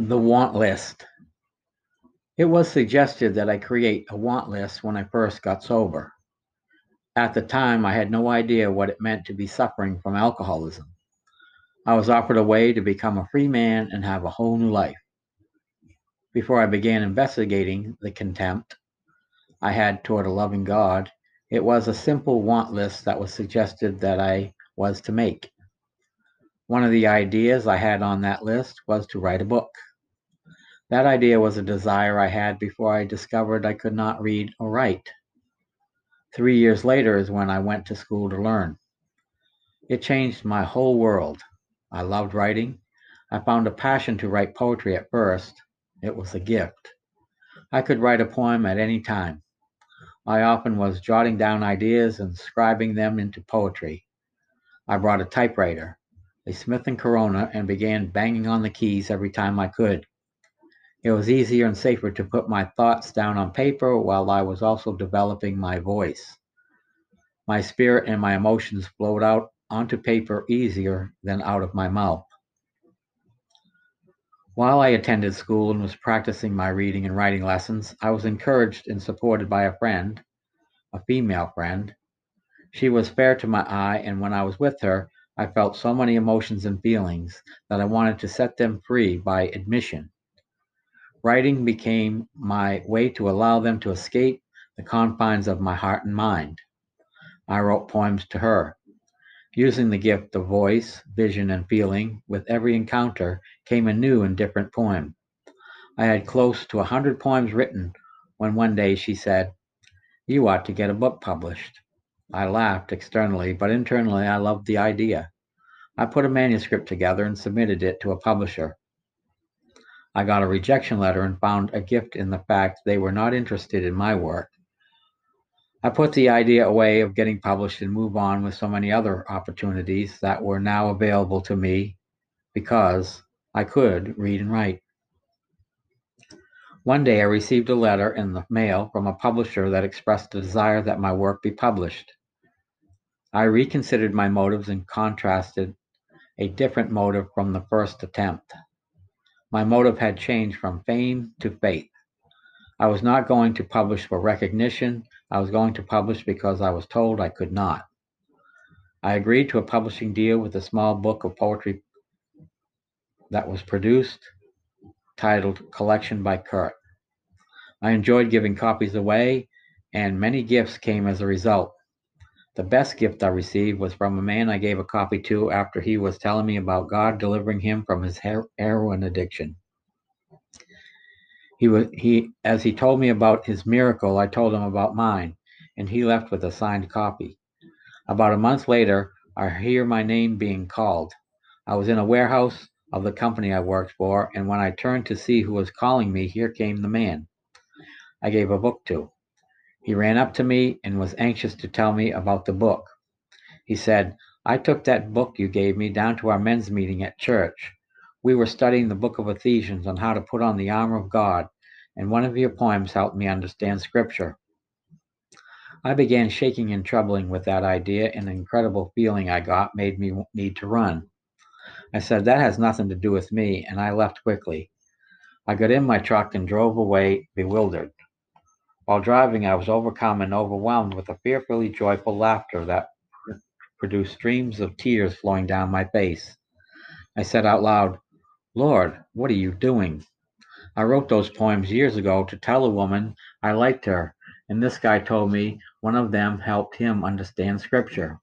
The want list. It was suggested that I create a want list when I first got sober. At the time, I had no idea what it meant to be suffering from alcoholism. I was offered a way to become a free man and have a whole new life. Before I began investigating the contempt I had toward a loving God, it was a simple want list that was suggested that I was to make. One of the ideas I had on that list was to write a book. That idea was a desire I had before I discovered I could not read or write. Three years later is when I went to school to learn. It changed my whole world. I loved writing. I found a passion to write poetry at first. It was a gift. I could write a poem at any time. I often was jotting down ideas and scribing them into poetry. I brought a typewriter, a Smith & Corona, and began banging on the keys every time I could. It was easier and safer to put my thoughts down on paper while I was also developing my voice. My spirit and my emotions flowed out onto paper easier than out of my mouth. While I attended school and was practicing my reading and writing lessons, I was encouraged and supported by a friend, a female friend. She was fair to my eye, and when I was with her, I felt so many emotions and feelings that I wanted to set them free by admission. Writing became my way to allow them to escape the confines of my heart and mind. I wrote poems to her. Using the gift of voice, vision, and feeling, with every encounter came a new and different poem. I had close to a hundred poems written when one day she said, You ought to get a book published. I laughed externally, but internally I loved the idea. I put a manuscript together and submitted it to a publisher. I got a rejection letter and found a gift in the fact they were not interested in my work. I put the idea away of getting published and move on with so many other opportunities that were now available to me because I could read and write. One day I received a letter in the mail from a publisher that expressed a desire that my work be published. I reconsidered my motives and contrasted a different motive from the first attempt. My motive had changed from fame to faith. I was not going to publish for recognition. I was going to publish because I was told I could not. I agreed to a publishing deal with a small book of poetry that was produced titled Collection by Kurt. I enjoyed giving copies away, and many gifts came as a result. The best gift I received was from a man I gave a copy to after he was telling me about God delivering him from his heroin addiction. He was he as he told me about his miracle, I told him about mine, and he left with a signed copy. About a month later, I hear my name being called. I was in a warehouse of the company I worked for, and when I turned to see who was calling me, here came the man I gave a book to. He ran up to me and was anxious to tell me about the book. He said, I took that book you gave me down to our men's meeting at church. We were studying the book of Ephesians on how to put on the armor of God, and one of your poems helped me understand scripture. I began shaking and troubling with that idea, and an incredible feeling I got made me need to run. I said, That has nothing to do with me, and I left quickly. I got in my truck and drove away bewildered. While driving, I was overcome and overwhelmed with a fearfully joyful laughter that produced streams of tears flowing down my face. I said out loud, Lord, what are you doing? I wrote those poems years ago to tell a woman I liked her, and this guy told me one of them helped him understand scripture.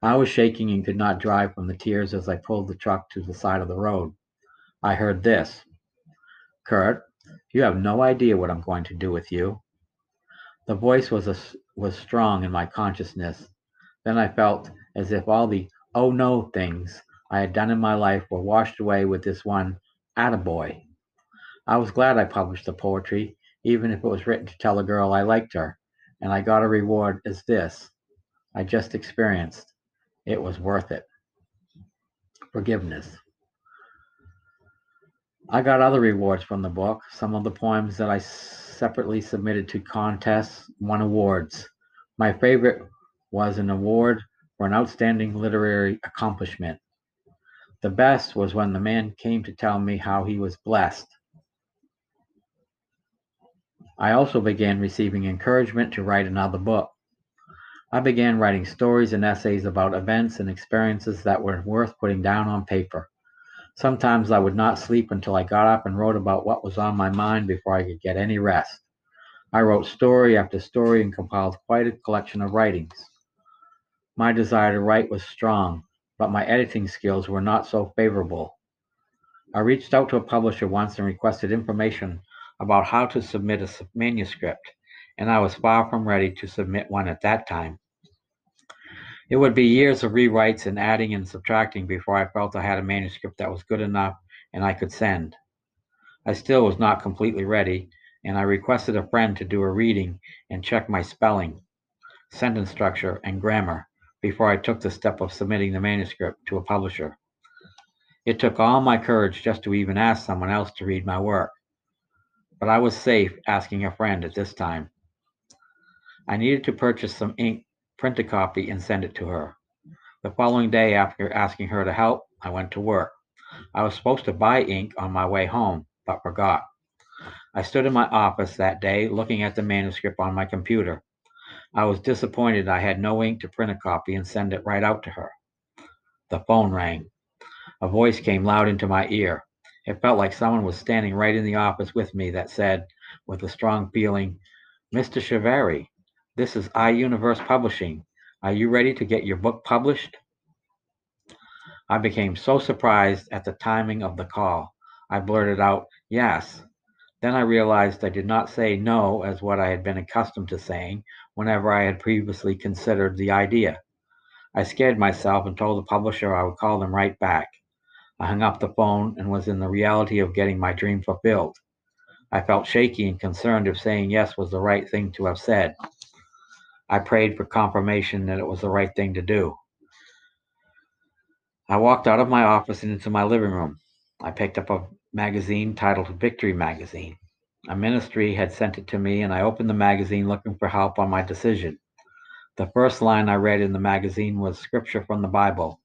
I was shaking and could not drive from the tears as I pulled the truck to the side of the road. I heard this Kurt, you have no idea what I'm going to do with you. The voice was, a, was strong in my consciousness. Then I felt as if all the oh no things I had done in my life were washed away with this one attaboy. I was glad I published the poetry, even if it was written to tell a girl I liked her, and I got a reward as this I just experienced. It was worth it. Forgiveness. I got other rewards from the book. Some of the poems that I separately submitted to contests won awards. My favorite was an award for an outstanding literary accomplishment. The best was when the man came to tell me how he was blessed. I also began receiving encouragement to write another book. I began writing stories and essays about events and experiences that were worth putting down on paper. Sometimes I would not sleep until I got up and wrote about what was on my mind before I could get any rest. I wrote story after story and compiled quite a collection of writings. My desire to write was strong, but my editing skills were not so favorable. I reached out to a publisher once and requested information about how to submit a manuscript and I was far from ready to submit one at that time. It would be years of rewrites and adding and subtracting before I felt I had a manuscript that was good enough and I could send. I still was not completely ready, and I requested a friend to do a reading and check my spelling, sentence structure, and grammar before I took the step of submitting the manuscript to a publisher. It took all my courage just to even ask someone else to read my work. But I was safe asking a friend at this time. I needed to purchase some ink, print a copy, and send it to her. The following day, after asking her to help, I went to work. I was supposed to buy ink on my way home, but forgot. I stood in my office that day looking at the manuscript on my computer. I was disappointed I had no ink to print a copy and send it right out to her. The phone rang. A voice came loud into my ear. It felt like someone was standing right in the office with me that said, with a strong feeling, Mr. Chiveri, this is iUniverse Publishing. Are you ready to get your book published? I became so surprised at the timing of the call. I blurted out, Yes. Then I realized I did not say no as what I had been accustomed to saying whenever I had previously considered the idea. I scared myself and told the publisher I would call them right back. I hung up the phone and was in the reality of getting my dream fulfilled. I felt shaky and concerned if saying yes was the right thing to have said. I prayed for confirmation that it was the right thing to do. I walked out of my office and into my living room. I picked up a magazine titled Victory Magazine. A ministry had sent it to me, and I opened the magazine looking for help on my decision. The first line I read in the magazine was scripture from the Bible.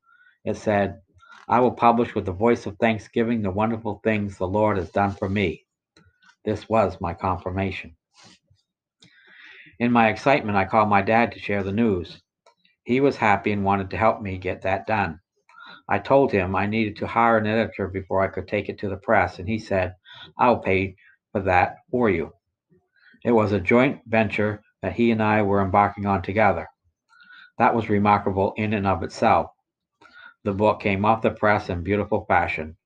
It said, I will publish with the voice of thanksgiving the wonderful things the Lord has done for me. This was my confirmation. In my excitement, I called my dad to share the news. He was happy and wanted to help me get that done. I told him I needed to hire an editor before I could take it to the press, and he said, I'll pay for that for you. It was a joint venture that he and I were embarking on together. That was remarkable in and of itself. The book came off the press in beautiful fashion.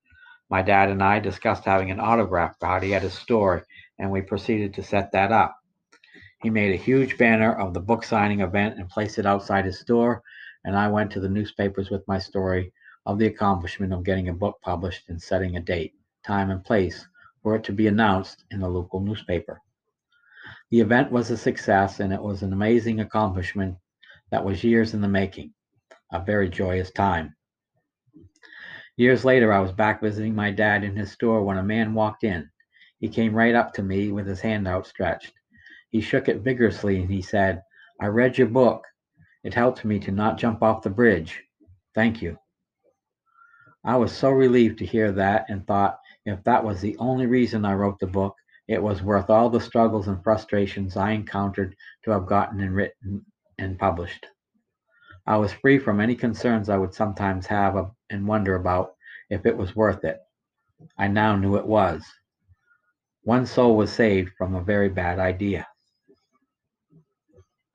My dad and I discussed having an autograph party at his store, and we proceeded to set that up. He made a huge banner of the book signing event and placed it outside his store, and I went to the newspapers with my story of the accomplishment of getting a book published and setting a date, time, and place for it to be announced in the local newspaper. The event was a success, and it was an amazing accomplishment that was years in the making, a very joyous time. Years later, I was back visiting my dad in his store when a man walked in. He came right up to me with his hand outstretched. He shook it vigorously and he said, I read your book. It helped me to not jump off the bridge. Thank you. I was so relieved to hear that and thought if that was the only reason I wrote the book, it was worth all the struggles and frustrations I encountered to have gotten and written and published. I was free from any concerns I would sometimes have and wonder about if it was worth it. I now knew it was. One soul was saved from a very bad idea.